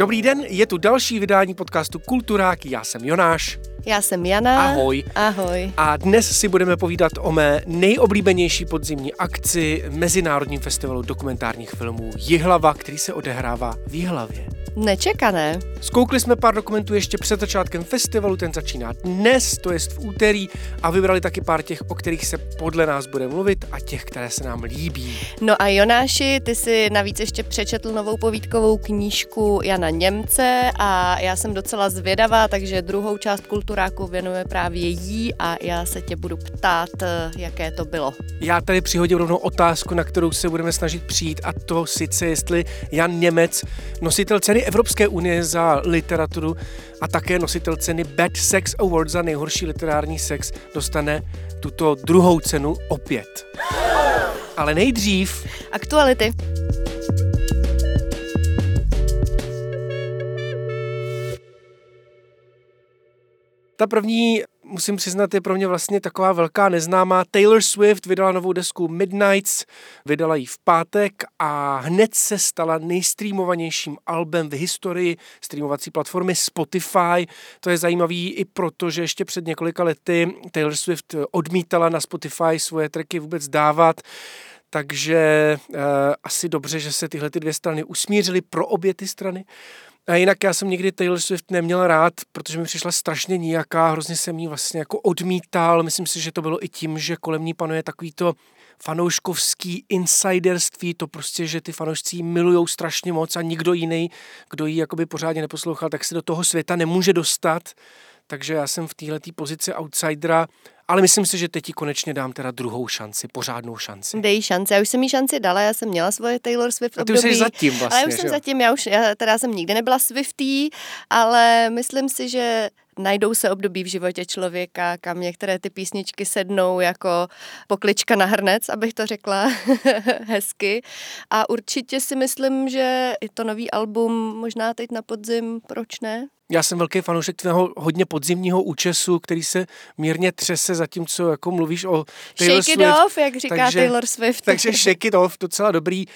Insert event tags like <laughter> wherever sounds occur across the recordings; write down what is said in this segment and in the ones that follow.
Dobrý den, je tu další vydání podcastu Kulturáky. Já jsem Jonáš. Já jsem Jana. Ahoj. Ahoj. A dnes si budeme povídat o mé nejoblíbenější podzimní akci Mezinárodním festivalu dokumentárních filmů Jihlava, který se odehrává v Jihlavě. Nečekané. Zkoukli jsme pár dokumentů ještě před začátkem festivalu, ten začíná dnes, to je v úterý, a vybrali taky pár těch, o kterých se podle nás bude mluvit a těch, které se nám líbí. No a Jonáši, ty si navíc ještě přečetl novou povídkovou knížku Jana Němce a já jsem docela zvědavá, takže druhou část kulturáku věnuje právě jí a já se tě budu ptát, jaké to bylo. Já tady přihodím rovnou otázku, na kterou se budeme snažit přijít a to sice, jestli Jan Němec, nositel ceny Evropské unie za literaturu a také nositel ceny Bad Sex Award za nejhorší literární sex dostane tuto druhou cenu opět. Ale nejdřív... Aktuality. Ta první, musím přiznat, je pro mě vlastně taková velká neznámá. Taylor Swift vydala novou desku Midnights, vydala ji v pátek a hned se stala nejstreamovanějším albem v historii streamovací platformy Spotify. To je zajímavý i proto, že ještě před několika lety Taylor Swift odmítala na Spotify svoje tracky vůbec dávat. Takže eh, asi dobře, že se tyhle ty dvě strany usmířily pro obě ty strany. A jinak já jsem nikdy Taylor Swift neměl rád, protože mi přišla strašně níjaká, hrozně jsem jí vlastně jako odmítal. Myslím si, že to bylo i tím, že kolem ní panuje takový to fanouškovský insiderství, to prostě, že ty fanoušci ji milujou strašně moc a nikdo jiný, kdo ji jakoby pořádně neposlouchal, tak se do toho světa nemůže dostat. Takže já jsem v této pozici outsidera ale myslím si, že teď ti konečně dám teda druhou šanci, pořádnou šanci. Dej šanci. Já už jsem jí šanci dala, já jsem měla svoje Taylor Swift období. A ty už jsi zatím vlastně, Ale já už jsem zatím, já už, já teda jsem nikdy nebyla Swiftý, ale myslím si, že najdou se období v životě člověka, kam některé ty písničky sednou jako poklička na hrnec, abych to řekla <laughs> hezky. A určitě si myslím, že i to nový album možná teď na podzim, proč ne? Já jsem velký fanoušek tvého hodně podzimního účesu, který se mírně třese zatímco jako mluvíš o Taylor Shake Swift. it off, jak říká takže, Taylor Swift. Takže <laughs> shake it off, docela dobrý.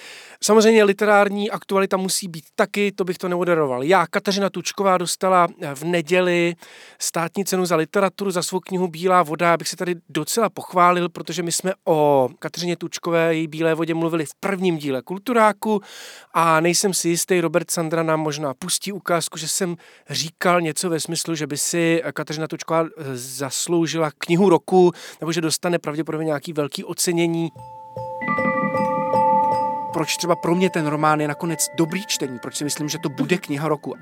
Samozřejmě literární aktualita musí být taky, to bych to neudaroval. Já, Kateřina Tučková, dostala v neděli státní cenu za literaturu za svou knihu Bílá voda. Já bych se tady docela pochválil, protože my jsme o Kateřině Tučkové, její Bílé vodě mluvili v prvním díle Kulturáku a nejsem si jistý, Robert Sandra nám možná pustí ukázku, že jsem říkal něco ve smyslu, že by si Kateřina Tučková zasloužila knihu roku, nebo že dostane pravděpodobně nějaký velký ocenění proč třeba pro mě ten román je nakonec dobrý čtení, proč si myslím, že to bude kniha roku.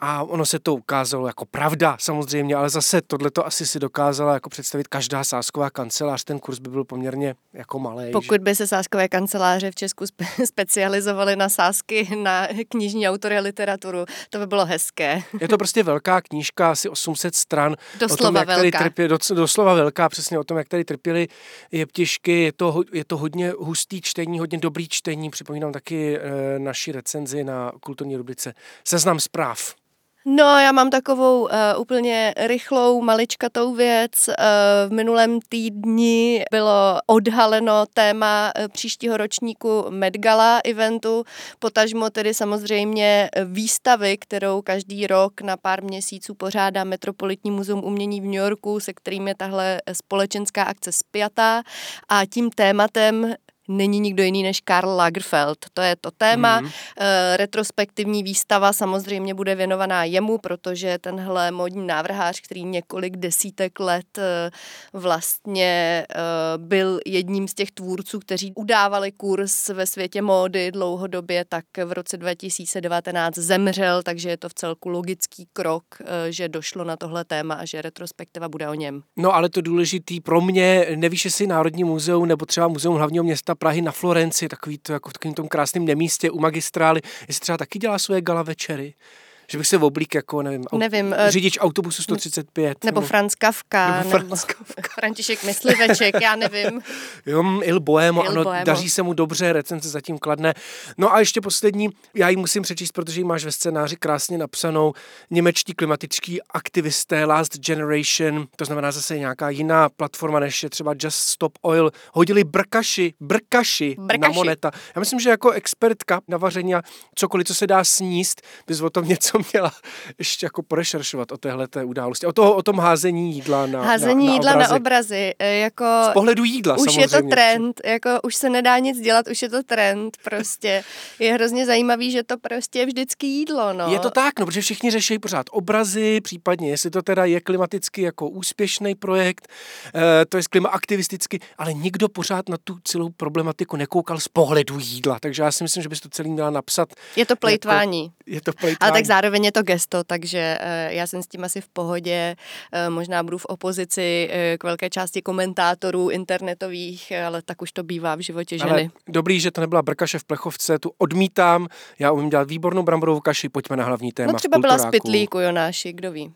A ono se to ukázalo jako pravda samozřejmě, ale zase tohle to asi si dokázala jako představit každá sásková kancelář. Ten kurz by byl poměrně jako malý. Pokud že? by se sáskové kanceláře v Česku spe- <laughs> specializovaly na sásky na knižní autory a literaturu, to by bylo hezké. Je to prostě velká knížka, asi 800 stran. Doslova o tom, jak velká. Tady trpě, doslova velká, přesně o tom, jak tady trpěli jeptišky. Je to, je to hodně hustý čtení, hodně dobrý čtení. Připomínám taky e, naši recenzi na kulturní rubrice Seznam zpráv. No, já mám takovou uh, úplně rychlou, maličkatou věc. Uh, v minulém týdni bylo odhaleno téma uh, příštího ročníku Medgala eventu, potažmo tedy samozřejmě výstavy, kterou každý rok na pár měsíců pořádá Metropolitní muzeum umění v New Yorku, se kterým je tahle společenská akce spjatá. A tím tématem není nikdo jiný než Karl Lagerfeld. To je to téma. Mm. Retrospektivní výstava samozřejmě bude věnovaná jemu, protože tenhle modní návrhář, který několik desítek let eh, vlastně eh, byl jedním z těch tvůrců, kteří udávali kurz ve světě módy dlouhodobě, tak v roce 2019 zemřel, takže je to v celku logický krok, že došlo na tohle téma a že retrospektiva bude o něm. No ale to důležitý pro mě, nevíš, jestli Národní muzeum nebo třeba Muzeum hlavního města Prahy na Florenci, takový to jako v takovém tom krásném nemístě u magistrály, jestli třeba taky dělá svoje gala večery že bych se oblík jako, nevím, nevím aut, řidič autobusu 135. Nebo, nebo Franz Kafka, nebo, Franz Kafka. <laughs> František Mysliveček, já nevím. <laughs> jo, Il Boemo, Il ano, Boemo. daří se mu dobře, recenze zatím kladné. No a ještě poslední, já ji musím přečíst, protože ji máš ve scénáři krásně napsanou. Němečtí klimatičtí aktivisté Last Generation, to znamená zase nějaká jiná platforma, než je třeba Just Stop Oil, hodili brkaši, brkaši, brkaši. na moneta. Já myslím, že jako expertka na vaření a cokoliv, co se dá sníst, bys o tom něco <laughs> měla ještě jako porešeršovat o téhle té události. O, toho, o tom házení jídla na Házení na, na jídla obrazy. na obrazy. E, jako, Z pohledu jídla Už samozřejmě. je to trend, jako už se nedá nic dělat, už je to trend prostě. Je hrozně zajímavý, že to prostě je vždycky jídlo, no. Je to tak, no, protože všichni řeší pořád obrazy, případně jestli to teda je klimaticky jako úspěšný projekt, e, to je klima aktivisticky, ale nikdo pořád na tu celou problematiku nekoukal z pohledu jídla, takže já si myslím, že bys to celý měla napsat. Je to plejtvání. Jako, je to plejtvání. Ale tak zároveň zároveň je to gesto, takže eh, já jsem s tím asi v pohodě. Eh, možná budu v opozici eh, k velké části komentátorů internetových, ale tak už to bývá v životě ženy. Ale dobrý, že to nebyla brkaše v plechovce, tu odmítám. Já umím dělat výbornou bramborovou kaši, pojďme na hlavní téma. No třeba byla z pytlíku, Jonáši, kdo ví.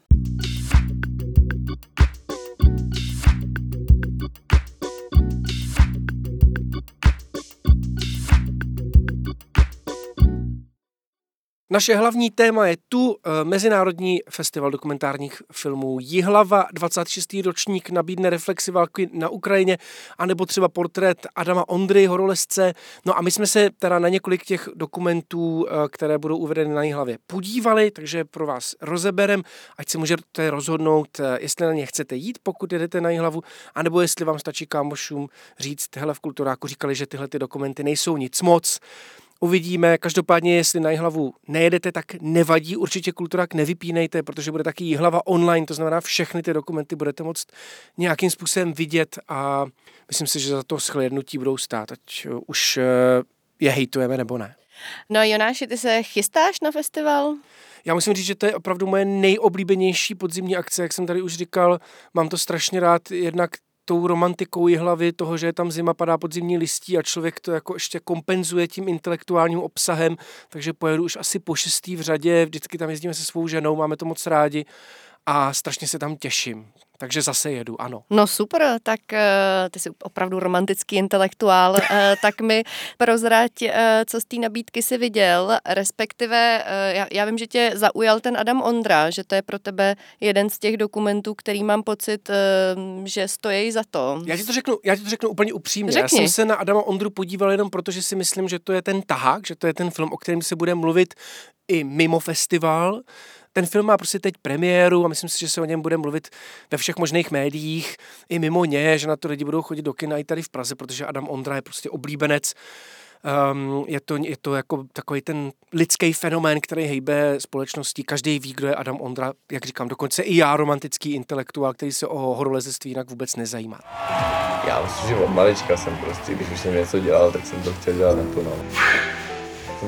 Naše hlavní téma je tu eh, Mezinárodní festival dokumentárních filmů Jihlava, 26. ročník nabídne reflexi války na Ukrajině, anebo třeba portrét Adama Ondry, horolezce. No a my jsme se teda na několik těch dokumentů, eh, které budou uvedeny na Jihlavě, podívali, takže pro vás rozeberem, ať si můžete rozhodnout, eh, jestli na ně chcete jít, pokud jedete na Jihlavu, anebo jestli vám stačí kámošům říct, hele v kulturáku říkali, že tyhle ty dokumenty nejsou nic moc, Uvidíme, každopádně, jestli na hlavu nejedete, tak nevadí, určitě kulturak nevypínejte, protože bude taky hlava online, to znamená všechny ty dokumenty budete moct nějakým způsobem vidět a myslím si, že za to shlédnutí budou stát, ať už eh, je hejtujeme nebo ne. No Jonáši, ty se chystáš na festival? Já musím říct, že to je opravdu moje nejoblíbenější podzimní akce, jak jsem tady už říkal, mám to strašně rád, jednak tou romantikou hlavy toho, že je tam zima, padá podzimní listí a člověk to jako ještě kompenzuje tím intelektuálním obsahem, takže pojedu už asi po šestý v řadě, vždycky tam jezdíme se svou ženou, máme to moc rádi a strašně se tam těším. Takže zase jedu, ano. No super, tak uh, ty jsi opravdu romantický intelektuál, uh, tak mi prozrať, uh, co z té nabídky si viděl, respektive já, já vím, že tě zaujal ten Adam Ondra, že to je pro tebe jeden z těch dokumentů, který mám pocit, že stojí za to. Já ti to řeknu, já ti to řeknu úplně upřímně. Řekni. Já jsem se na Adama Ondru podíval jenom proto, že si myslím, že to je ten tahák, že to je ten film, o kterém se bude mluvit i mimo festival. Ten film má prostě teď premiéru a myslím si, že se o něm bude mluvit ve všech možných médiích, i mimo ně, že na to lidi budou chodit do kina i tady v Praze, protože Adam Ondra je prostě oblíbenec Um, je, to, je to jako takový ten lidský fenomén, který hejbe společností. Každý ví, kdo je Adam Ondra, jak říkám, dokonce i já, romantický intelektuál, který se o horolezectví jinak vůbec nezajímá. Já myslím, že od malička jsem prostě, když už jsem něco dělal, tak jsem to chtěl dělat naplno.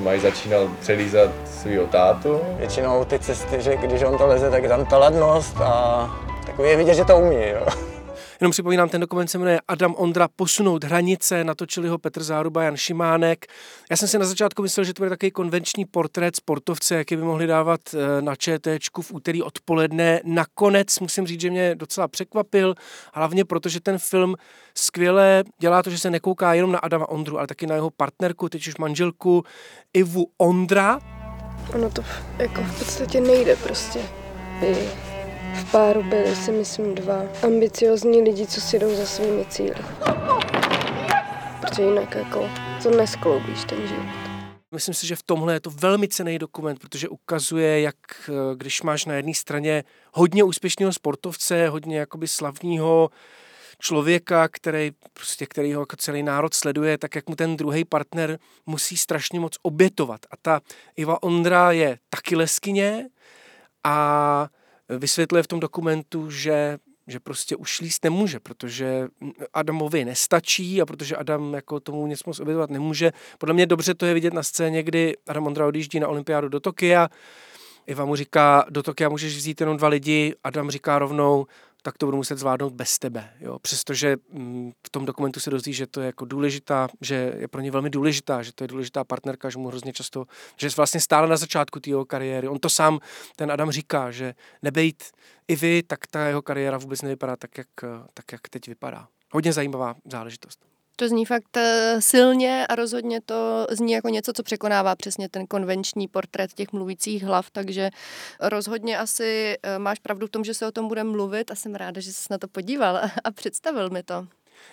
Maj začínal přelízat svýho tátu. Většinou ty cesty, že když on to leze, tak tam ta ladnost a takový je vidět, že to umí. Jo. Jenom připomínám, ten dokument se jmenuje Adam Ondra posunout hranice, natočili ho Petr Záruba, Jan Šimánek. Já jsem si na začátku myslel, že to bude takový konvenční portrét sportovce, jaký by mohli dávat eh, na ČT v úterý odpoledne. Nakonec musím říct, že mě docela překvapil, hlavně protože ten film skvěle dělá to, že se nekouká jenom na Adama Ondru, ale taky na jeho partnerku, teď už manželku Ivu Ondra. Ono to jako v podstatě nejde prostě. I páru byli si myslím dva ambiciozní lidi, co si jdou za svými cíly. Protože jinak jako to neskloubíš ten život. Myslím si, že v tomhle je to velmi cený dokument, protože ukazuje, jak eh, když máš na jedné straně hodně úspěšného sportovce, hodně jakoby slavního člověka, který, prostě, který ho jako celý národ sleduje, tak jak mu ten druhý partner musí strašně moc obětovat. A ta Iva Ondra je taky leskyně a vysvětluje v tom dokumentu, že že prostě už líst nemůže, protože Adamovi nestačí a protože Adam jako tomu nic moc obětovat nemůže. Podle mě dobře to je vidět na scéně, kdy Adam Ondra odjíždí na olympiádu do Tokia, Iva mu říká, do Tokia můžeš vzít jenom dva lidi, Adam říká rovnou, tak to budu muset zvládnout bez tebe. Jo? Přestože mm, v tom dokumentu se dozví, že to je jako důležitá, že je pro ně velmi důležitá, že to je důležitá partnerka, že mu hrozně často, že vlastně stále na začátku té jeho kariéry. On to sám, ten Adam říká, že nebejt i vy, tak ta jeho kariéra vůbec nevypadá tak, jak, tak, jak teď vypadá. Hodně zajímavá záležitost. To zní fakt eh, silně a rozhodně to zní jako něco, co překonává přesně ten konvenční portrét těch mluvících hlav, takže rozhodně asi eh, máš pravdu v tom, že se o tom bude mluvit a jsem ráda, že jsi na to podíval a představil mi to.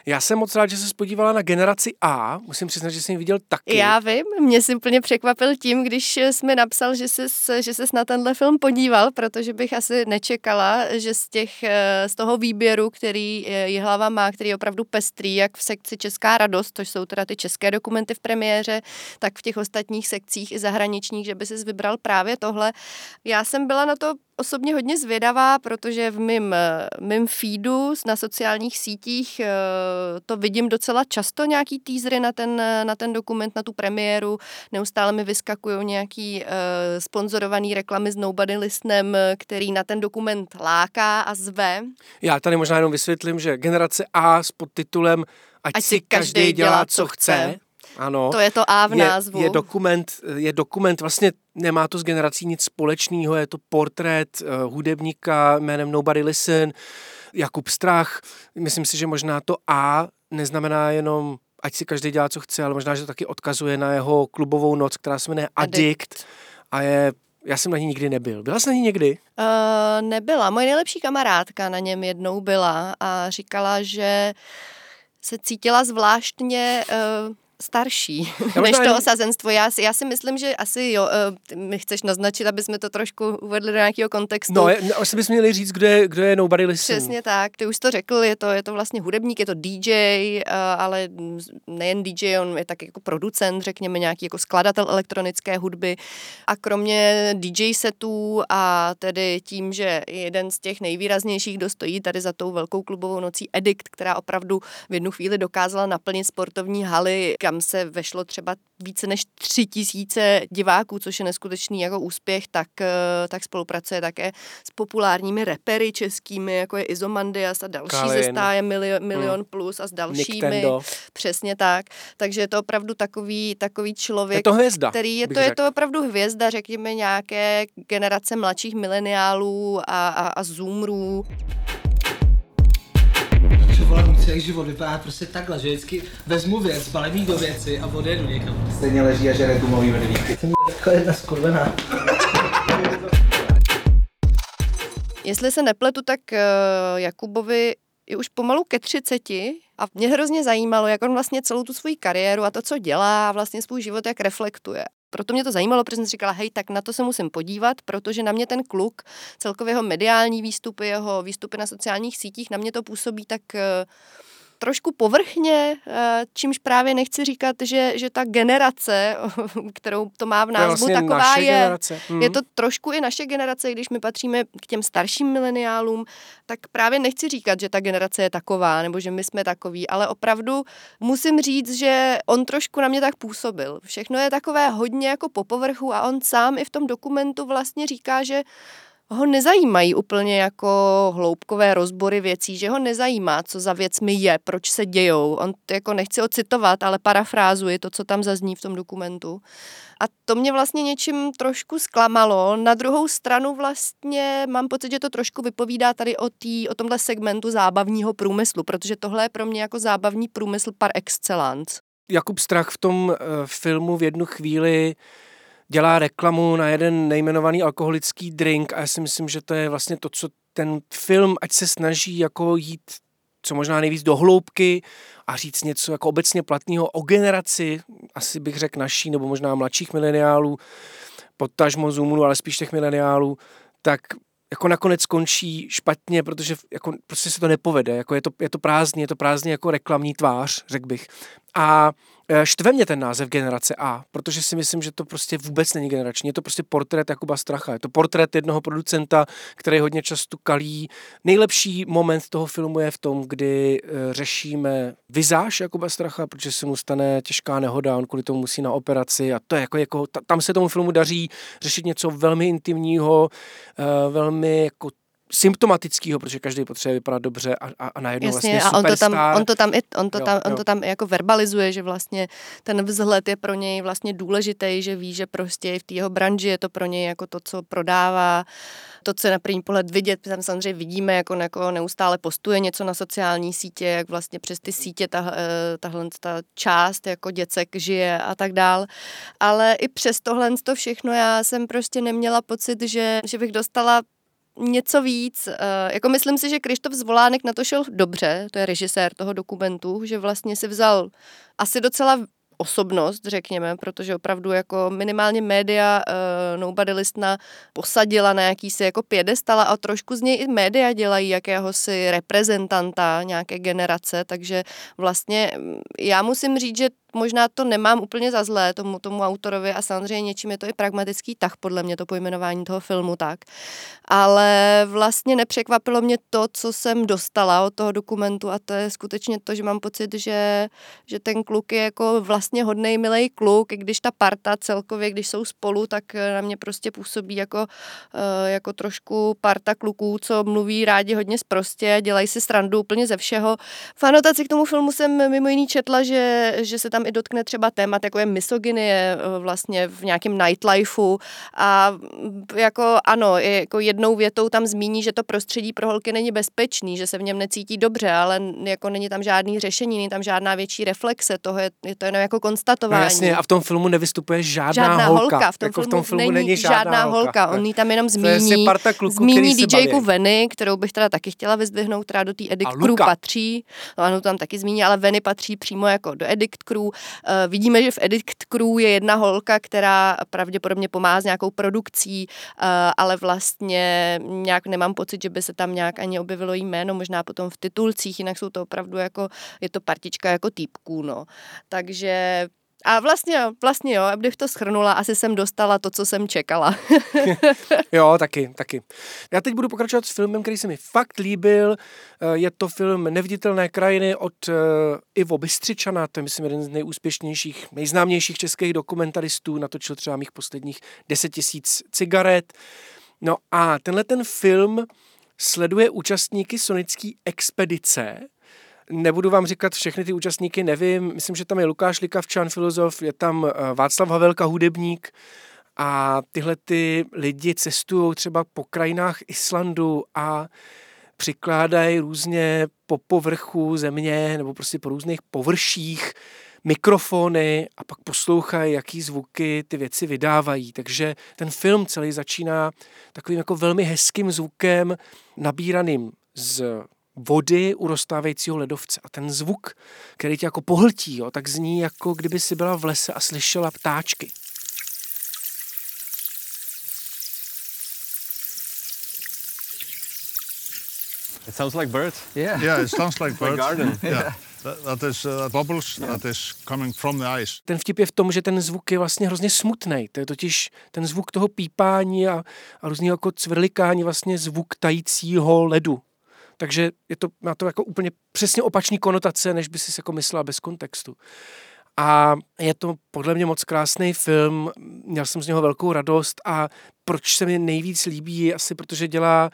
Já jsem moc rád, že se podívala na generaci A. Musím přiznat, že jsem ji viděl taky. Já vím, mě si úplně překvapil tím, když jsi mi napsal, že jsi, že jsi na tenhle film podíval, protože bych asi nečekala, že z, těch, eh, z toho výběru, který je hlava má, který je opravdu pestrý, jak v sekci Česká radost, což jsou teda ty české dokumenty v premiéře, tak v těch ostatních sekcích i zahraničních, že by si vybral právě tohle. Já jsem byla na to osobně hodně zvědavá, protože v mém, eh, mým feedu na sociálních sítích eh, to vidím docela často, nějaký teasery na ten, eh, na ten dokument, na tu premiéru. Neustále mi vyskakují nějaký uh, sponzorovaný reklamy s Nobody Listnem, který na ten dokument láká a zve. Já tady možná jenom vysvětlím, že generace A s podtitulem Ať, Ať si každý dělá, co chce, chce ano. To je to A v je, názvu. Je dokument, je dokument, vlastně nemá to s generací nic společného, je to portrét uh, hudebníka jménem Nobody Listen, Jakub Strach. Myslím si, že možná to A neznamená jenom ať si každý dělá, co chce, ale možná, že to taky odkazuje na jeho klubovou noc, která se jmenuje Addict. Addict. A je já jsem na ní nikdy nebyl. Byla jsi na ní někdy? Uh, nebyla. Moje nejlepší kamarádka na něm jednou byla a říkala, že se cítila zvláštně uh, starší <laughs> než to osazenstvo. Já, já si myslím, že asi jo, uh, mi chceš naznačit, aby jsme to trošku uvedli do nějakého kontextu. No, asi bychom měli říct, kdo je, kdo je Nobody Listen. Přesně tak, ty už to řekl, je to, je to vlastně hudebník, je to DJ, eh, ale nejen DJ, on je taky jako producent, řekněme nějaký jako skladatel elektronické hudby a kromě DJ setů a tedy tím, že jeden z těch nejvýraznějších, kdo stojí tady za tou velkou klubovou nocí Edict, která opravdu v jednu chvíli dokázala naplnit sportovní haly, kam se vešlo třeba více než tři tisíce diváků, což je neskutečný jako úspěch, tak, eh, tak spolupracuje také s populárními repery českými, jako je Izomandias a další Kalin. ze stáje Milion, milion hmm. Plus a s dalšími. Přesně tak. Takže je to opravdu takový, takový člověk, je to hvězda, který je to, je to opravdu hvězda, řekněme nějaké generace mladších mileniálů a, a, a zoomrů vole, můj jak život vypadá prostě takhle, že vždycky vezmu věc, balím do věci a odjedu někam. Stejně leží a žere gumový medvídky. Jsem jako jedna skurvená. Jestli se nepletu, tak uh, Jakubovi je už pomalu ke třiceti a mě hrozně zajímalo, jak on vlastně celou tu svoji kariéru a to, co dělá, a vlastně svůj život, jak reflektuje proto mě to zajímalo, protože jsem říkala, hej, tak na to se musím podívat, protože na mě ten kluk, celkově jeho mediální výstupy, jeho výstupy na sociálních sítích, na mě to působí tak uh, trošku povrchně, eh, čímž právě nechci říkat, že, že ta generace, <laughs> kterou to má v názvu, vlastně taková je. Generace. Mm. Je to trošku i naše generace, když my patříme k těm starším mileniálům, tak právě nechci říkat, že ta generace je taková, nebo že my jsme takový, ale opravdu musím říct, že on trošku na mě tak působil. Všechno je takové hodně jako po povrchu a on sám i v tom dokumentu vlastně říká, že ho nezajímají úplně jako hloubkové rozbory věcí, že ho nezajímá, co za věcmi je, proč se dějou. On jako nechci ocitovat, ale parafrázuji to, co tam zazní v tom dokumentu. A to mě vlastně něčím trošku zklamalo. Na druhou stranu vlastně mám pocit, že to trošku vypovídá tady o, tý, o tomhle segmentu zábavního průmyslu, protože tohle je pro mě jako zábavní průmysl par excellence. Jakub Strach v tom uh, filmu v jednu chvíli dělá reklamu na jeden nejmenovaný alkoholický drink a já si myslím, že to je vlastně to, co ten film, ať se snaží jako jít co možná nejvíc do hloubky a říct něco jako obecně platného o generaci, asi bych řekl naší nebo možná mladších mileniálů, podtažmo Zoomů, ale spíš těch mileniálů, tak jako nakonec končí špatně, protože jako prostě se to nepovede, jako je to, je to prázdně, je to prázdně jako reklamní tvář, řekl bych. A e, štve mě ten název Generace A, protože si myslím, že to prostě vůbec není generační. Je to prostě portrét Jakuba Stracha. Je to portrét jednoho producenta, který hodně často kalí. Nejlepší moment toho filmu je v tom, kdy e, řešíme vizáž Jakuba Stracha, protože se mu stane těžká nehoda, on kvůli tomu musí na operaci a to je jako, jako tam se tomu filmu daří řešit něco velmi intimního, e, velmi jako symptomatického, protože každý potřebuje vypadat dobře a, a, a najednou Jasně, vlastně a on to tam, on to tam, i- on to Jo, tam, on jo. to tam jako verbalizuje, že vlastně ten vzhled je pro něj vlastně důležitý, že ví, že prostě i v té jeho branži je to pro něj jako to, co prodává, to, co je na první pohled vidět, tam samozřejmě vidíme, jako, jako neustále postuje něco na sociální sítě, jak vlastně přes ty sítě ta, eh, tahle ta část jako děcek žije a tak dál. Ale i přes tohle to všechno já jsem prostě neměla pocit, že, že bych dostala něco víc. eh, Jako myslím si, že Krištof Zvolánek na to šel dobře, to je režisér toho dokumentu, že vlastně si vzal asi docela osobnost, řekněme, protože opravdu jako minimálně média uh, Nobody Listna posadila na jakýsi jako pědestala a trošku z něj i média dělají jakéhosi reprezentanta nějaké generace, takže vlastně mm, já musím říct, že možná to nemám úplně za zlé tomu, tomu autorovi a samozřejmě něčím je to i pragmatický tah, podle mě to pojmenování toho filmu tak. Ale vlastně nepřekvapilo mě to, co jsem dostala od toho dokumentu a to je skutečně to, že mám pocit, že, že ten kluk je jako vlastně hodnej, milej kluk, i když ta parta celkově, když jsou spolu, tak na mě prostě působí jako, eh, jako trošku parta kluků, co mluví rádi hodně sprostě, dělají si srandu úplně ze všeho. V anotaci k tomu filmu jsem mimo jiný četla, že, že se tam i dotkne třeba témat, jako je misogynie eh, vlastně v nějakém nightlifeu a mm, jako ano, je jako jednou větou tam zmíní, že to prostředí pro holky není bezpečný, že se v něm necítí dobře, ale jako není tam žádný řešení, není tam žádná větší reflexe, toho je, je to jenom jako No konstatování. jasně, a v tom filmu nevystupuje žádná, Žádná holka. holka, v tom, jako filmu, v tom filmu není, žádná holka. On ji tam jenom je zmíní, parta kluků, zmíní DJku. Veny, kterou bych teda taky chtěla vyzdvihnout, která do té Edict Crew patří. No ano, tam taky zmíní, ale Veny patří přímo jako do Edict Crew. Uh, vidíme, že v Edict Crew je jedna holka, která pravděpodobně pomáhá s nějakou produkcí, uh, ale vlastně nějak nemám pocit, že by se tam nějak ani objevilo jméno, možná potom v titulcích, jinak jsou to opravdu jako, je to partička jako týpků, no. Takže a vlastně, jo, vlastně jo, abych to schrnula, asi jsem dostala to, co jsem čekala. <laughs> Jo, taky, taky. Já teď budu pokračovat s filmem, který se mi fakt líbil. Eh, Je to film Neviditelné krajiny od eh, Ivo Bystřičana, to je myslím jeden z nejúspěšnějších, nejznámějších českých dokumentaristů, natočil třeba mých posledních 10 tisíc cigaret. No a tenhle ten film sleduje účastníky sonické expedice, Nebudu vám říkat všechny ty účastníky, nevím. Myslím, že tam je Lukáš Likavčan, filozof, je tam eh, Václav Havelka, hudebník a tyhle ty lidi cestují třeba po krajinách Islandu a přikládají různě po povrchu země nebo prostě po různých površích mikrofony a pak poslouchají, jaký zvuky ty věci vydávají. Takže ten film celý začíná takovým jako velmi hezkým zvukem nabíraným z vody u rozstávajícího ledovce. A ten zvuk, který tě jako pohltí, jo, tak zní jako kdyby si byla v lese a slyšela ptáčky. It sounds like birds. Yeah. Yeah, it sounds like <laughs> My birds. garden. Yeah. That, that is uh, bubbles that is coming from the ice. Ten vtip je v tom, že ten zvuk je vlastně hrozně smutný. To je totiž ten zvuk toho pípání a, a různého jako cvrlikání vlastně zvuk tajícího ledu. Takže je to, má to jako úplně přesně opačný konotace, než by si jako myslela bez kontextu. A je to podle mě moc krásný film, měl jsem z něho velkou radost a proč se mi nejvíc líbí, asi protože dělá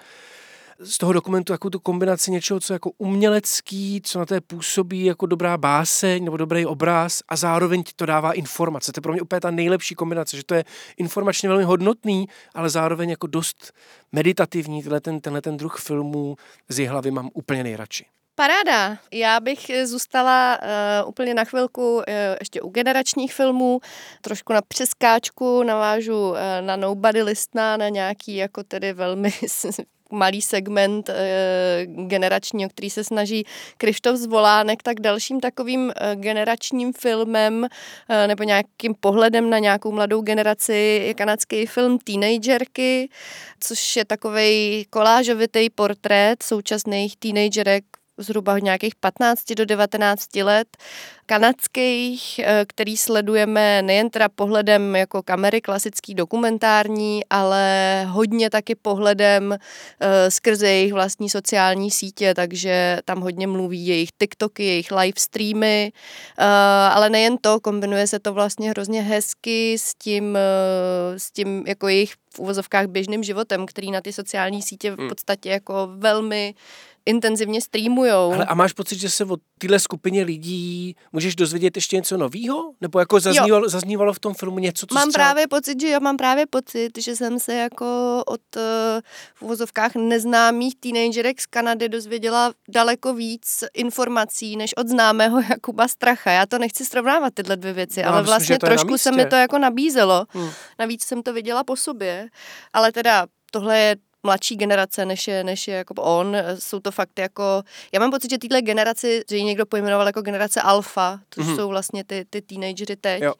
z toho dokumentu jako tu kombinaci něčeho, co jako umělecký, co na té působí jako dobrá báseň nebo dobrý obraz a zároveň ti to dává informace. To je pro mě úplně ta nejlepší kombinace, že to je informačně velmi hodnotný, ale zároveň jako dost meditativní. Tenhle ten, tenhle ten druh filmů z hlavy mám úplně nejradši. Paráda. Já bych zůstala uh, úplně na chvilku uh, ještě u generačních filmů, trošku na přeskáčku, navážu uh, na Nobody Listna, na nějaký jako tedy velmi <laughs> malý segment e, generační, o který se snaží Krištof Zvolánek, tak dalším takovým e, generačním filmem e, nebo nějakým pohledem na nějakou mladou generaci je kanadský film Teenagerky, což je takový kolážovitý portrét současných teenagerek zhruba nějakých 15 do 19 let, kanadských, eh, který sledujeme nejen teda pohledem jako kamery klasický dokumentární, ale hodně taky pohledem uh, skrze jejich vlastní sociální sítě, takže tam hodně mluví jejich TikToky, jejich live streamy, uh, ale nejen to, kombinuje se to vlastně hrozně hezky s tím, uh, s tím jako jejich v uvozovkách běžným životem, který na ty sociální sítě v hmm. podstatě jako velmi intenzivně streamujou. Ale a máš pocit, že se o téhle skupině lidí můžeš dozvědět ještě něco nového? Nebo jako zaznívalo, zaznívalo v tom filmu něco, co Mám třeba... právě pocit, že jo, mám právě pocit, že jsem se jako od uh, v uvozovkách neznámých teenagerek z Kanady dozvěděla daleko víc informací, než od známého <laughs> Jakuba Stracha. Já to nechci srovnávat tyhle dvě věci, no, ale myslím, vlastně trošku se mi to jako nabízelo. Hmm. Navíc jsem to viděla po sobě, ale teda tohle je mladší generace, než je, než je jako on. Jsou to fakt jako, já mám pocit, že tyhle generaci, že ji někdo pojmenoval jako generace alfa, to mm-hmm. jsou vlastně ty, ty teenagery teď. Jo.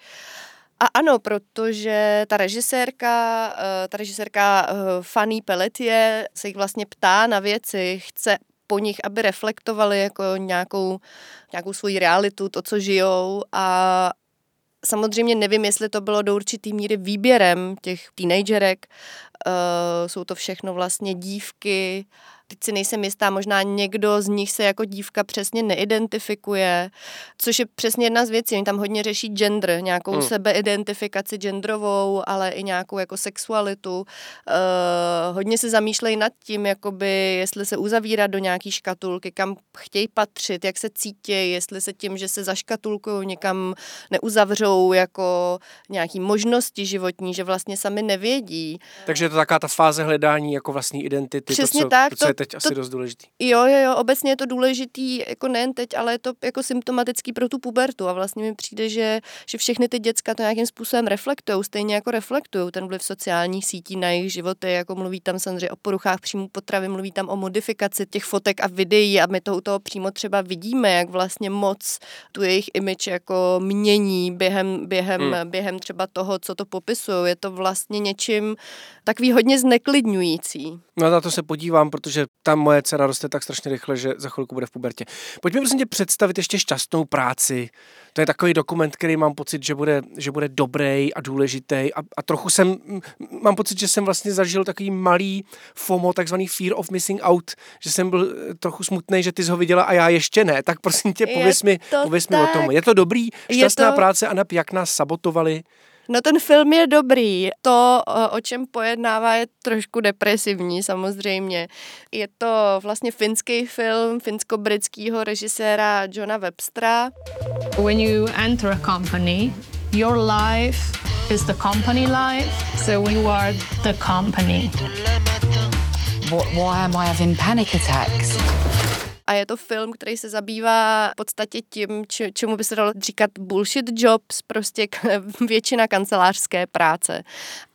A ano, protože ta režisérka, eh, ta režisérka eh, Fanny Pelletier se jich vlastně ptá na věci, chce po nich, aby reflektovali jako nějakou, nějakou svoji realitu, to, co žijou a Samozřejmě nevím, jestli to bylo do určitý míry výběrem těch teenagerek. Uh, jsou to všechno vlastně dívky, teď si nejsem jistá, možná někdo z nich se jako dívka přesně neidentifikuje, což je přesně jedna z věcí. Oni tam hodně řeší gender, nějakou hmm. sebeidentifikaci genderovou, ale i nějakou jako sexualitu. Uh, hodně se zamýšlejí nad tím, jakoby, jestli se uzavírat do nějaký škatulky, kam chtějí patřit, jak se cítí, jestli se tím, že se zaškatulkují, někam neuzavřou jako nějaký možnosti životní, že vlastně sami nevědí. Takže je to taká ta fáze hledání jako vlastní identity. Přesně to, co, tak. To, co je teď to, asi dost důležitý. Jo, jo, jo, obecně je to důležitý, jako nejen teď, ale je to jako symptomatický pro tu pubertu a vlastně mi přijde, že, že všechny ty děcka to nějakým způsobem reflektují, stejně jako reflektují ten vliv sociálních sítí na jejich životy, jako mluví tam samozřejmě o poruchách příjmu potravy, mluví tam o modifikaci těch fotek a videí a my to u toho přímo třeba vidíme, jak vlastně moc tu jejich image jako mění během, během, hmm. během třeba toho, co to popisují. Je to vlastně něčím takový hodně zneklidňující. No na to se podívám, protože ta moje dcera roste tak strašně rychle, že za chvilku bude v pubertě. Pojďme prosím tě představit ještě šťastnou práci. To je takový dokument, který mám pocit, že bude, že bude dobrý a důležitý a, a trochu jsem, mám pocit, že jsem vlastně zažil takový malý FOMO, takzvaný Fear of Missing Out, že jsem byl eh, trochu smutný, že ty jsi ho viděla a já ještě ne. Tak prosím tě, pověs, mi, pověs mi o tom. Je to dobrý? Šťastná to... práce a jak nás sabotovali? No ten film je dobrý. To, o čem pojednává, je trošku depresivní samozřejmě. Je to vlastně finský film finsko-britského režiséra Johna Webstra. When you enter a company, your life is the company life, so you are the company. What, why am I having panic attacks? A je to film, který se zabývá v podstatě tím, či, čemu by se dalo říkat bullshit jobs, prostě <laughs> většina kancelářské práce.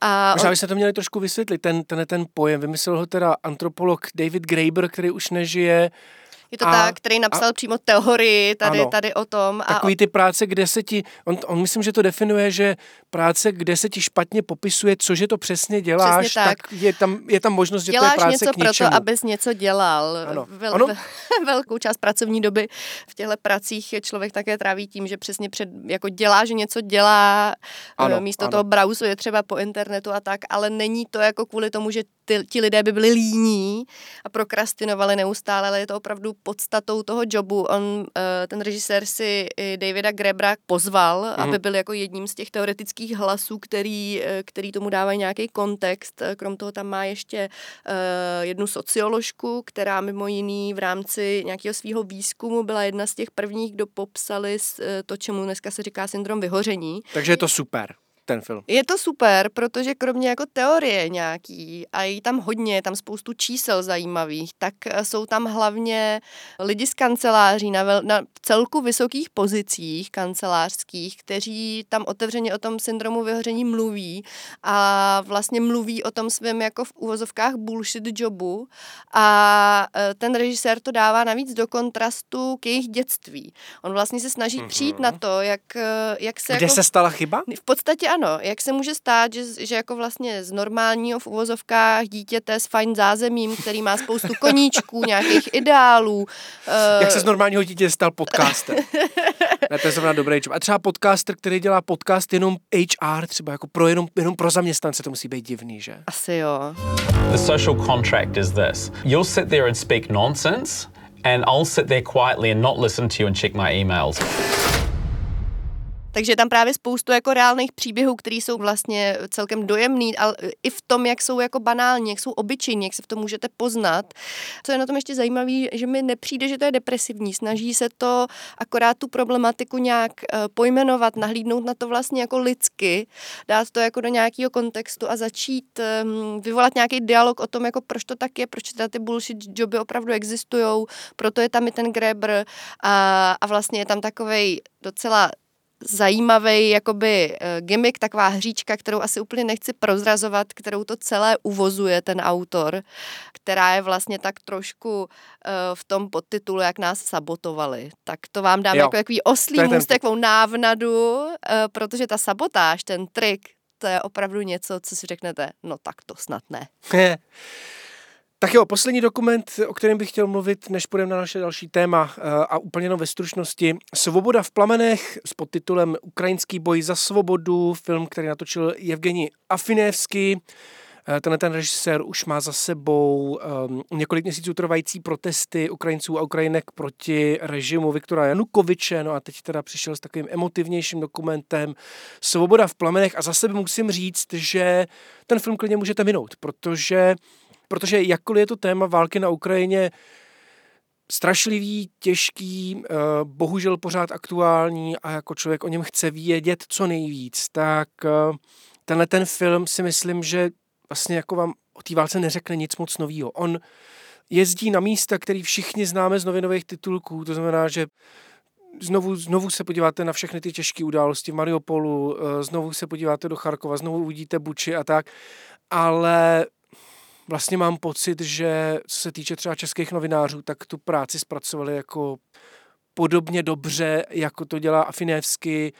A Možná se to měli trošku vysvětlit, ten, ten, ten pojem. Vymyslel ho teda antropolog David Graeber, který už nežije je to a, tak, který napsal a, přímo teorii tady, ano, tady o tom. A takový ty práce, kde se ti, on, on myslím, že to definuje, že práce, kde se ti špatně popisuje, cože to přesně děláš, přesně tak. tak je, tam, je tam možnost, že Děláš to je práce něco k něčemu. proto, abys něco dělal. Ano. Vel, ano. <laughs> velkou část pracovní doby v těchto pracích člověk také tráví tím, že přesně před, jako dělá, že něco dělá, ano, místo ano. toho brausuje třeba po internetu a tak, ale není to jako kvůli tomu, že ty, ti lidé by byli líní a prokrastinovali neustále, ale je to opravdu podstatou toho jobu. On, eh, ten režisér si Davida Grebra pozval, mm. aby byl jako jedním z těch teoretických hlasů, který, eh, který tomu dávají nějaký kontext. Krom toho tam má ještě jednu socioložku, která mimo jiný v rámci nějakého svého výzkumu byla jedna z těch prvních, kdo popsali to, čemu dneska se říká syndrom vyhoření. Takže je to super. Ten film. Je to super, protože kromě jako teorie nějaký a je tam hodně, je tam spoustu čísel zajímavých, tak eh, jsou tam hlavně lidi z kanceláří na, vel, na celku vysokých pozicích kancelářských, kteří tam otevřeně o tom syndromu vyhoření mluví a vlastně mluví o tom svém jako v úvozovkách bullshit jobu a eh, ten režisér to dává navíc do kontrastu k jejich dětství. On vlastně se snaží mm-hmm. přijít na to, jak, eh, jak se... Kde jako, se stala chyba? V podstatě ano. Jak se může stát, že, že jako vlastně z normálního v uvozovkách dítěte s fajn zázemím, který má spoustu koníčků, <laughs> nějakých ideálů. Uh... Jak se z normálního dítěte stal podcaster? <laughs> ne, to je zrovna dobrý job. A třeba podcaster, který dělá podcast jenom HR, třeba jako pro jenom, jenom pro zaměstnance, to musí být divný, že? Asi jo. The social contract is this. You'll sit there and speak nonsense and I'll sit there quietly and not listen to you and check my emails. Takže je tam právě spoustu jako reálných příběhů, které jsou vlastně celkem dojemný, ale i v tom, jak jsou jako banální, jak jsou obyčejní, jak se v tom můžete poznat. Co je na tom ještě zajímavé, že mi nepřijde, že to je depresivní. Snaží se to akorát tu problematiku nějak eh, pojmenovat, nahlídnout na to vlastně jako lidsky, dát to jako do nějakého kontextu a začít ehm, vyvolat nějaký dialog o tom, jako proč to tak je, proč teda ty bullshit joby opravdu existují, proto je tam i ten Greber a, a vlastně je tam takovej docela zajímavý jakoby eh, gimmick, taková hříčka, kterou asi úplně nechci prozrazovat, kterou to celé uvozuje ten autor, která je vlastně tak trošku uh, v tom podtitulu, jak nás sabotovali. Tak to vám dám jo. jako takový oslý můst, takovou návnadu, uh, protože ta sabotáž, ten trik, to je opravdu něco, co si řeknete, no tak to snad ne. <laughs> Tak jo, poslední dokument, o kterém bych chtěl mluvit, než půjdeme na naše další téma eh, a úplně jenom ve stručnosti. Svoboda v plamenech s podtitulem Ukrajinský boj za svobodu, film, který natočil Evgeni Afinevský. Eh, tenhle ten režisér už má za sebou um, několik měsíců trvající protesty Ukrajinců a Ukrajinek proti režimu Viktora Janukoviče, no a teď teda přišel s takovým emotivnějším dokumentem Svoboda v plamenech a za sebe musím říct, že ten film klidně můžete minout, protože protože jakkoliv je to téma války na Ukrajině strašlivý, těžký, eh, bohužel pořád aktuální a jako člověk o něm chce vědět co nejvíc, tak eh, tenhle ten film si myslím, že vlastně jako vám o té válce neřekne nic moc nového. On jezdí na místa, který všichni známe z novinových titulků, to znamená, že znovu, znovu se podíváte na všechny ty těžké události v Mariupolu, eh, znovu se podíváte do Charkova, znovu uvidíte Buči a tak, ale vlastně mám pocit, že co se týče třeba českých novinářů, tak tu práci zpracovali jako podobně dobře, jako to dělá Afinevsky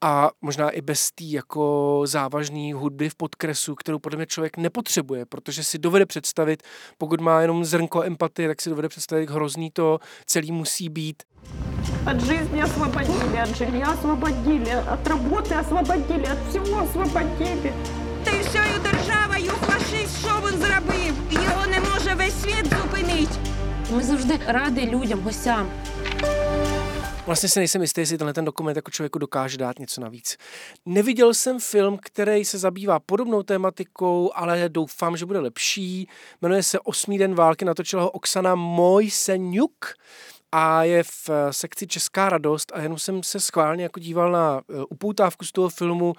a možná i bez té jako závažné hudby v podkresu, kterou podle mě člověk nepotřebuje, protože si dovede představit, pokud má jenom zrnko empatie, tak si dovede představit, jak hrozný to celý musí být. От жизни освободили, от жилья освободили, от работы освободили, от всего освободили. Та й всею державою фашист, що він зробив? Його не може весь світ зупинити. Ми завжди раді людям, гостям. Vlastně si nejsem jistý, jestli tenhle ten dokument jako člověku dokáže dát něco navíc. Neviděl jsem film, který se zabývá podobnou tématikou, ale doufám, že bude lepší. Jmenuje se Osmý den války, natočila ho Oksana Mojseňuk a je v sekci Česká radost a jenom jsem se schválně jako díval na eh, upoutávku z toho filmu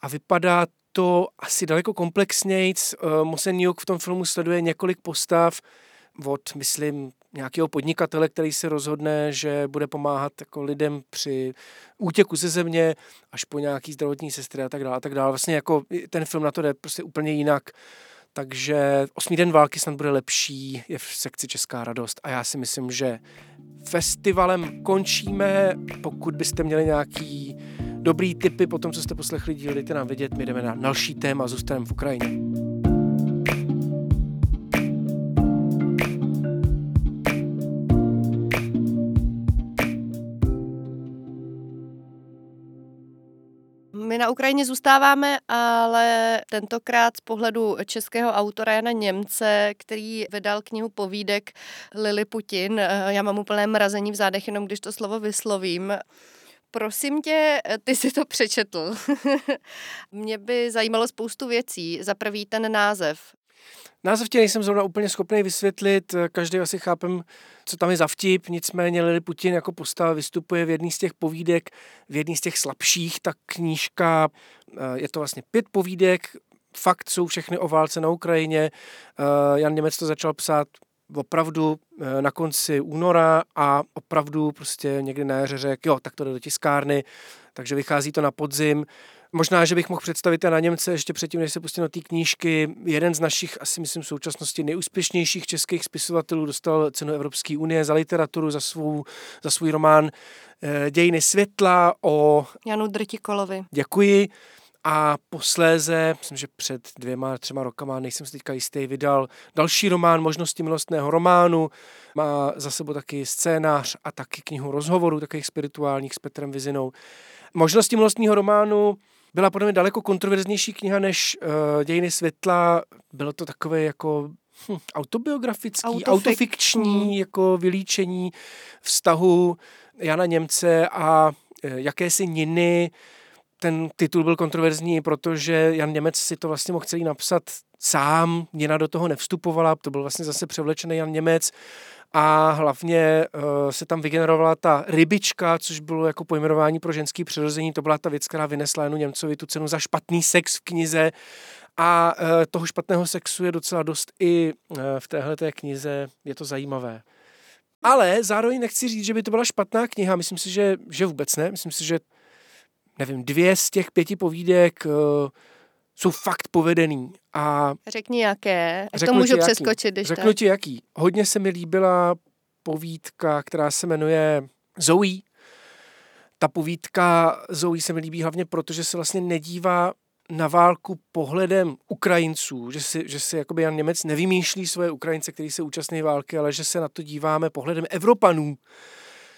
a vypadá to asi daleko komplexnějc. Eh, Mosenjuk v tom filmu sleduje několik postav od, myslím, nějakého podnikatele, který se rozhodne, že bude pomáhat jako lidem při útěku ze země, až po nějaký zdravotní sestry a tak dále. A tak dále. Vlastně jako ten film na to jde prostě úplně jinak. Takže osmý den války snad bude lepší, je v sekci Česká radost a já si myslím, že festivalem končíme. Pokud byste měli nějaký dobrý tipy po tom, co jste poslechli díl, dejte nám vědět, my jdeme na další téma, zůstaneme v Ukrajině. My na Ukrajině zůstáváme, ale tentokrát z pohledu českého autora Jana Němce, který vydal knihu povídek Lili Putin. Já mám úplné mrazení v zádech, jenom když to slovo vyslovím. Prosím tě, ty si to přečetl. <laughs> Mě by zajímalo spoustu věcí. Za prvý ten název. Název tě nejsem zrovna úplně schopný vysvětlit, každý asi chápem, co tam je za vtip, nicméně Lili Putin jako postava vystupuje v jedný z těch povídek, v jedný z těch slabších, ta knížka Eh, Je to vlastně pět povídek, fakt jsou všechny o válce na Ukrajině. Eh, Jan Němec to začal psát opravdu eh, na konci února a opravdu prostě někdy na jaře řekl, jo, tak to jde do tiskárny, takže vychází to na podzim. Možná, že bych mohl představit na Němce ještě předtím, než se pustím do té knížky. Jeden z našich, asi myslím, v současnosti nejúspěšnějších českých spisovatelů dostal cenu Evropské unie za literaturu, za, svou, za svůj román eh, Dějiny světla o Janu Drtikolovi. Děkuji. A posléze, myslím, že před dvěma, třema rokama, nejsem si teďka jistý, vydal další román Možnosti milostného románu. Má za sebou taky scénář a taky knihu rozhovorů, takových spirituálních s Petrem Vizinou. Možnosti milostního románu byla podle mě daleko kontroverznější kniha než uh, Dějiny světla. Bylo to takové jako hm, autobiografický, Autofikční. autofikční jako vylíčení vztahu Jana Němce a eh, jakési Niny. Ten titul byl kontroverzní, protože Jan Němec si to vlastně mohl celý napsat sám, Nina do toho nevstupovala, to byl vlastně zase převlečený Jan Němec a hlavně uh, se tam vygenerovala ta rybička, což bylo jako pojmenování pro ženský přirození, to byla ta věc, která vynesla Janu Němcovi tu cenu za špatný sex v knize a uh, toho špatného sexu je docela dost i uh, v téhle knize, je to zajímavé. Ale zároveň nechci říct, že by to byla špatná kniha, myslím si, že, že vůbec ne, myslím si, že nevím, dvě z těch pěti povídek uh, jsou fakt povedený a Řekni jaké, ať to můžu jaký. přeskočit, když Řeknu tak. ti jaký. Hodně se mi líbila povídka, která se jmenuje Zoe. Ta povídka Zoe se mi líbí hlavně proto, že se vlastně nedívá na válku pohledem Ukrajinců, že si, že si jakoby Jan Němec nevymýšlí svoje Ukrajince, který se účastní války, ale že se na to díváme pohledem Evropanů,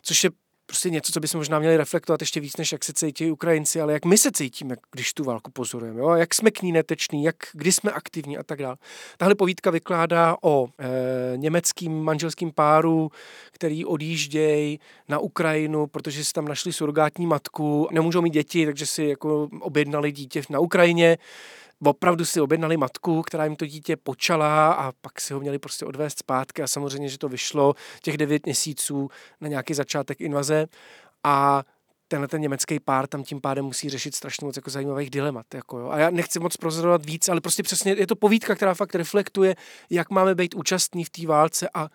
což je prostě něco, co bychom možná měli reflektovat ještě víc, než jak se cítí Ukrajinci, ale jak my se cítíme, když tu válku pozorujeme, jo? jak jsme k ní neteční, jak, kdy jsme aktivní a tak dále. Tahle povídka vykládá o e, německým manželským páru, který odjíždějí na Ukrajinu, protože si tam našli surrogátní matku, nemůžou mít děti, takže si jako objednali dítě na Ukrajině, opravdu si objednali matku, která jim to dítě počala a pak si ho měli prostě odvést zpátky a samozřejmě, že to vyšlo těch devět měsíců na nějaký začátek invaze a tenhle ten německý pár tam tím pádem musí řešit strašně moc jako zajímavých dilemat. Jako jo. A já nechci moc prozorovat víc, ale prostě přesně je to povídka, která fakt reflektuje, jak máme být účastní v té válce a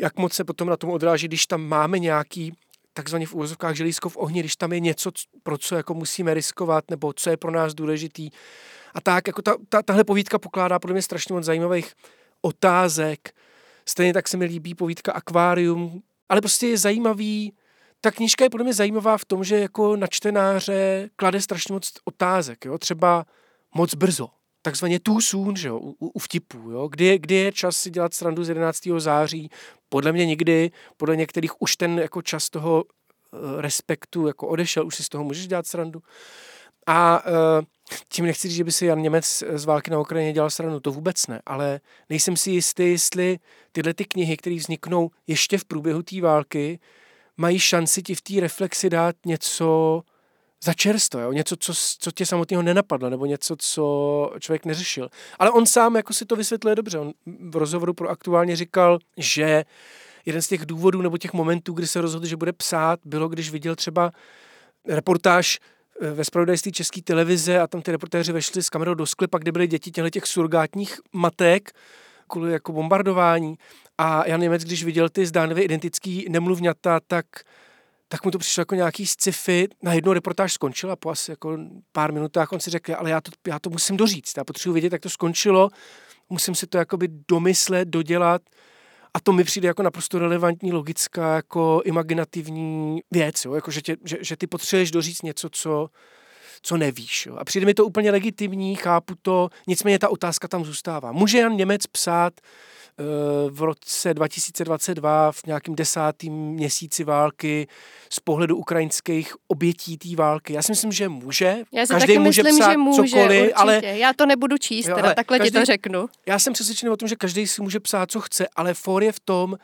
jak moc se potom na tom odráží, když tam máme nějaký takzvaně v úvozovkách želízko v ohni, když tam je něco, pro co jako musíme riskovat, nebo co je pro nás důležitý. A tak, jako ta, ta, tahle povídka pokládá podle mě strašně moc zajímavých otázek. Stejně tak se mi líbí povídka Akvárium, ale prostě je zajímavý, ta knížka je podle mě zajímavá v tom, že jako na čtenáře klade strašně moc otázek, jo? třeba moc brzo, takzvaně too soon, že jo, u, u vtipů, jo? Kdy, kdy je čas si dělat srandu z 11. září, podle mě nikdy, podle některých už ten jako čas toho eh, respektu jako odešel, už si z toho můžeš dělat srandu. A uh, tím nechci říct, že by si Jan Němec z války na Ukrajině dělal srandu, to vůbec ne, ale nejsem si jistý, jestli tyhle ty knihy, které vzniknou ještě v průběhu té války, mají šanci ti v té reflexi dát něco za čerstvo, jo? něco, co, co tě samotného nenapadlo, nebo něco, co člověk neřešil. Ale on sám jako si to vysvětluje dobře. On v rozhovoru pro aktuálně říkal, že jeden z těch důvodů nebo těch momentů, kdy se rozhodl, že bude psát, bylo, když viděl třeba reportáž ve spravodajství české televize a tam ty reportéři vešli s kamerou do sklepa, kde byly děti těchto těch surgátních matek kvůli jako bombardování. A Jan Němec, když viděl ty zdánlivě identický nemluvňata, tak tak mu to přišlo jako nějaký sci-fi. Na jednu reportáž skončila po asi jako pár minutách. On si řekl, ale já to, já to musím doříct. Já potřebuji vědět, jak to skončilo. Musím si to jakoby domyslet, dodělat. A to mi přijde jako naprosto relevantní, logická, jako imaginativní věc, jo? Jako, že, tě, že, že ty potřebuješ doříct něco, co, co nevíš. Jo? A přijde mi to úplně legitimní, chápu to, nicméně ta otázka tam zůstává. Může Jan Němec psát v roce 2022 v nějakém desátém měsíci války z pohledu ukrajinských obětí té války. Já si myslím, že může. Já si Každý taky může myslím, psát že může, cokoliv, určitě. ale Já to nebudu číst, Jo, teda, takhle ti to každý- řeknu. já jsem přesvědčený o tom, že každý si může psát, co chce, ale for je v tom,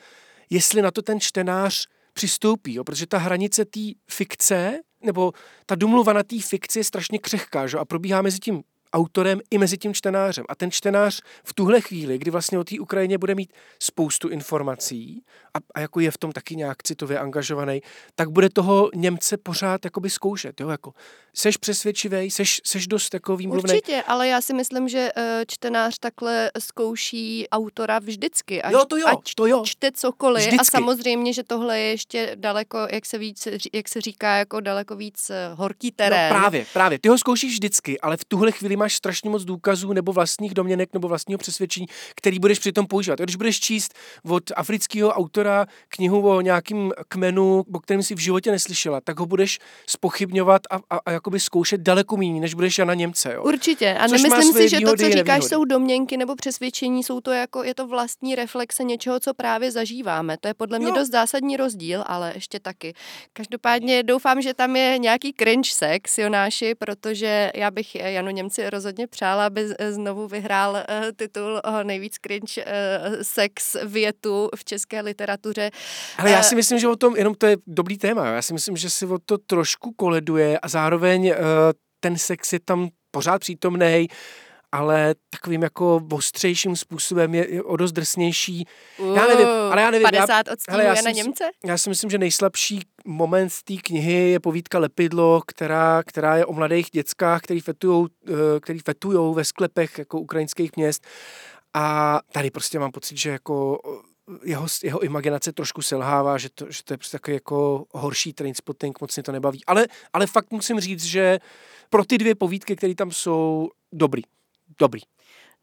jestli na to ten čtenář přistoupí, jo? protože ta hranice té fikce, nebo ta domluva na té fikci je strašně křehká, že? a probíhá mezi tím autorem i mezi tím čtenářem. A ten čtenář v tuhle chvíli, kdy vlastně o té Ukrajině bude mít spoustu informací a, a jako je v tom taky nějak citově angažovaný, tak bude toho Němce pořád jakoby zkoušet. Jo? Jako, seš přesvědčivý, seš, seš dost jako výmluvný. Určitě, ale já si myslím, že uh, čtenář takhle zkouší autora vždycky. Ať, jo, to jo, ať to jo. čte cokoliv. Vždycky. A samozřejmě, že tohle je ještě daleko, jak se, víc, jak se říká, jako daleko víc eh, horký terén. No právě, právě. Ty ho zkoušíš vždycky, ale v tuhle chvíli máš strašně moc důkazů nebo vlastních domněnek nebo vlastního přesvědčení, který budeš přitom používat. A když budeš číst od afrického autora knihu o nějakým kmenu, o kterém si v životě neslyšela, tak ho budeš spochybňovat a, a, a jakoby zkoušet daleko méně, než budeš Jana Němce. Jo? Určitě. A Což nemyslím si, že to, co říkáš, nevýhody. jsou domněnky nebo přesvědčení, jsou to jako, je to vlastní reflexe něčeho, co právě zažíváme. To je podle mě Jo. dost zásadní rozdíl, ale ještě taky. Každopádně doufám, že tam je nějaký cringe sex, Jonáši, protože já bych Janu Němci rozhodně přála, aby z- znovu vyhrál eh, titul eh, nejvíc cringe eh, sex větu v české literatuře. Ale já Eh, si myslím, že o tom, jenom to je dobrý téma, já si myslím, že si o to trošku koleduje a zároveň ten sex je tam pořád přítomný, ale takovým jako ostřejším způsobem je, je o dost drsnější. já nevím, ale já nevím. 50 já, odstínů já myslím- Němce? Já si myslím, že nejslabší moment z té knihy je povídka Lepidlo, která, která je o mladých dětskách, který fetujou, eh, který fetujou ve sklepech jako ukrajinských měst. A tady prostě mám pocit, že jako jeho, jeho imaginace trošku selhává, že to, že to je prostě takový jako horší trainspotting, moc mě to nebaví. Ale, ale fakt musím říct, že pro ty dvě povídky, které tam jsou, dobrý. Dobrý.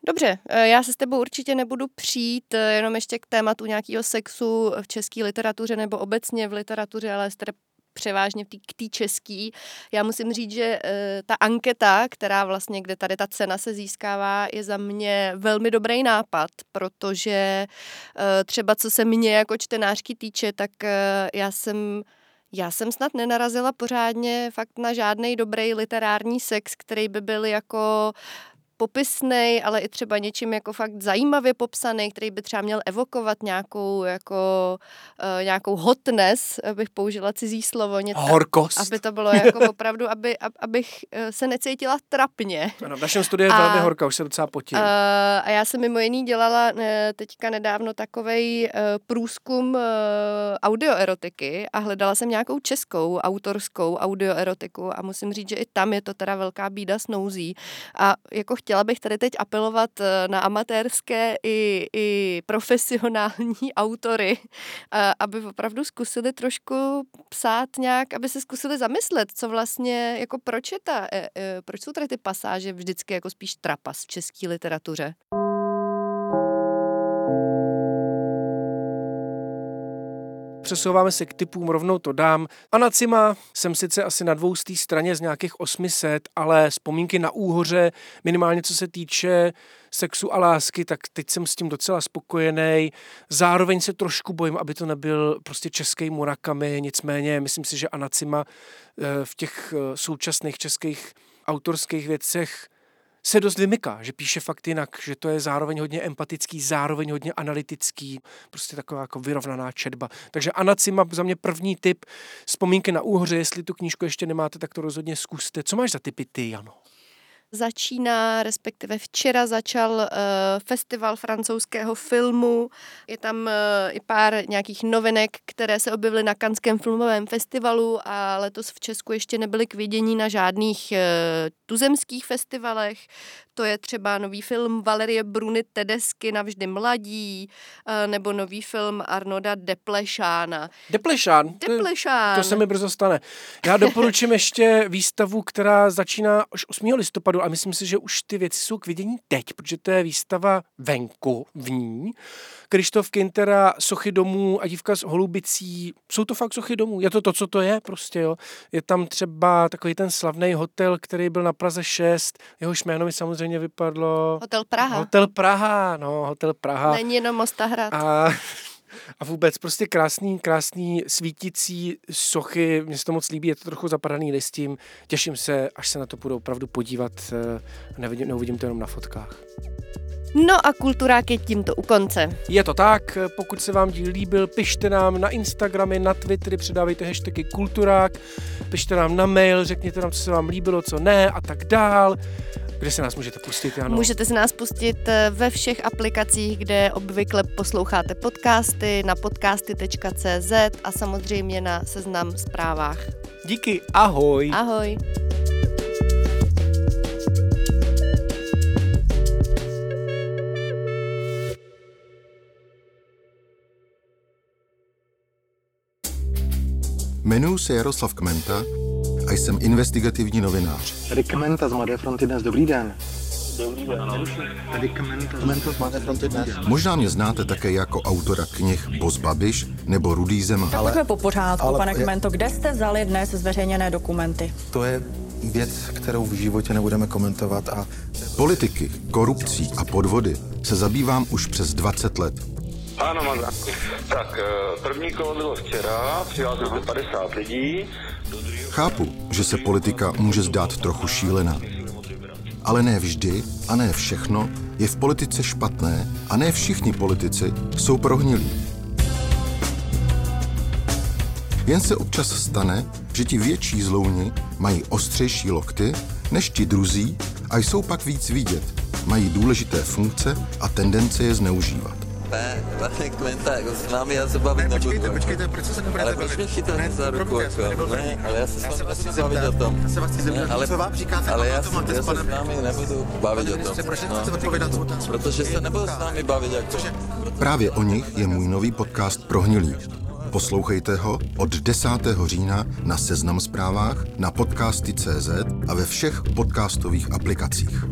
Dobře, eh, já se s tebou určitě nebudu přijít, eh, jenom ještě k tématu nějakého sexu v české literatuře nebo obecně v literatuře, ale převážně v tý, k té český. Já musím říct, že e, ta anketa, která vlastně, kde tady ta cena se získává, je za mě velmi dobrý nápad, protože třeba co se mě jako čtenářky týče, tak já jsem já jsem snad nenarazila pořádně fakt na žádný dobrý literární sex, který by byl jako popisný, ale i třeba něčím jako fakt zajímavě popsaný, který by třeba měl evokovat nějakou jako uh, nějakou hotness, abych použila cizí slovo. Něco, Horkost. Aby to bylo jako <laughs> opravdu, aby, ab, abych uh, se necítila trapně. Ano, v našem studiu je A- velmi horká, už se docela potím. Uh, a já jsem mimo jiný dělala uh, teďka nedávno takovej uh, průzkum uh, audioerotiky a hledala jsem nějakou českou autorskou audioerotiku a musím říct, že i tam je to teda velká bída s nouzí. A jako chtěla bych tady teď apelovat uh, na amatérské i, i profesionální <laughs> autory, uh, aby opravdu zkusili trošku psát nějak, aby se zkusili zamyslet, co vlastně, jako proč je ta, eh, eh, proč jsou tady ty pasáže vždycky jako spíš trapas v české literatuře. Přesouváme se k typům, rovnou to dám. Anacima jsem sice asi na dvoustý straně z nějakých 800, ale vzpomínky na úhoře, minimálně co se týče sexu a lásky, tak teď jsem s tím docela spokojený. Zároveň se trošku bojím, aby to nebyl prostě český Murakami, nicméně myslím si, že Anacima eh, v těch eh, současných českých autorských věcech se dost vymyká, že píše fakt jinak, že to je zároveň hodně empatický, zároveň hodně analytický, prostě taková jako vyrovnaná četba. Takže Anacima za mě první tip, vzpomínky na úhoře, jestli tu knížku ještě nemáte, tak to rozhodně zkuste. Co máš za typy ty, Jano? Začíná, respektive včera začal uh, festival francouzského filmu. Je tam uh, i pár nějakých novinek, které se objevily na Kanském filmovém festivalu a letos v Česku ještě nebyly k vidění na žádných uh, tuzemských festivalech. To je třeba nový film Valerie Bruny Tedesky Navždy mladí, uh, nebo nový film Arnoda Deplešána. Deplešán. Deplešán. To, to se mi brzo stane. Já doporučím ještě výstavu, která začíná už 8. listopadu a myslím si, že už ty věci jsou k vidění teď, protože to je výstava venku v ní. Krištof Kintera, sochy domů a dívka s holubicí. Jsou to fakt sochy domů. Je to to, co to je prostě, jo. Je tam třeba takový ten slavný hotel, který byl na Praze 6. Jehož jméno mi samozřejmě vypadlo. Hotel Praha. Hotel Praha, no, Hotel Praha. Není jenom Mostahrad. A, a vůbec prostě krásný, krásný svítící sochy, mně se to moc líbí, je to trochu zapadaný listím, těším se, až se na to půjdu opravdu podívat, eh, nevidím, neuvidím to jenom na fotkách. No a kulturák je tímto u konce. Je to tak, pokud se vám díl líbil, pište nám na Instagramy, na Twittery, předávejte hashtagy Kulturák, pište nám na mail, řekněte nám, co se vám líbilo, co ne a tak dál. Kde se nás můžete pustit, Jano? Můžete se nás pustit eh, ve všech aplikacích, kde obvykle posloucháte podcasty, na podcasty.cz a samozřejmě na seznam zprávách. Díky, ahoj. Ahoj. Jmenuji se Jaroslav Kmenta a jsem investigativní novinář. Tady Kmenta z Mladé fronty dnes. Dobrý den. Dobrý den. Tady Kmenta, Kmenta z Mladé fronty dnes. Možná mě znáte také jako autora knih Boz Babiš nebo Rudý Zeman. Tak pojďme po pořádku, ale pane Kmento. Kde jste vzali dnes zveřejněné dokumenty? To je věc, kterou v životě nebudeme komentovat a Politiky, korupcí a podvody se zabývám už přes 20 let. Ano, mám. Tak, eh, první kolo bylo včera, přihlásilo se 50 lidí. Chápu, že se politika může zdát trochu šílená. Ale ne vždy a ne všechno je v politice špatné a ne všichni politici jsou prohnilí. Jen se občas stane, že ti větší zlouni mají ostřejší lokty než ti druzí a jsou pak víc vidět. Mají důležité funkce a tendence je zneužívat. Ne, pane Kmenta, jako s vámi já se bavit nebudu. počkejte, počkejte, proč se nebudete Ale proč mě bavit? chytáte Ne, za ruku? Jako? Ne, ale já se s vámi chci bavit o tom. já se vás chci zeptat, Ne, ale, co vám říkáte, ale já, se- já s se s vámi nebudu bavit o tom. ministře, proč nechcete No. odpovědat na otázku? Protože se nebudu s vámi bavit jako. Právě o nich je můj nový podcast Prohnilí. Poslouchejte ho od 10. října na Seznam zprávách, na podcasty.cz a ve všech podcastových aplikacích.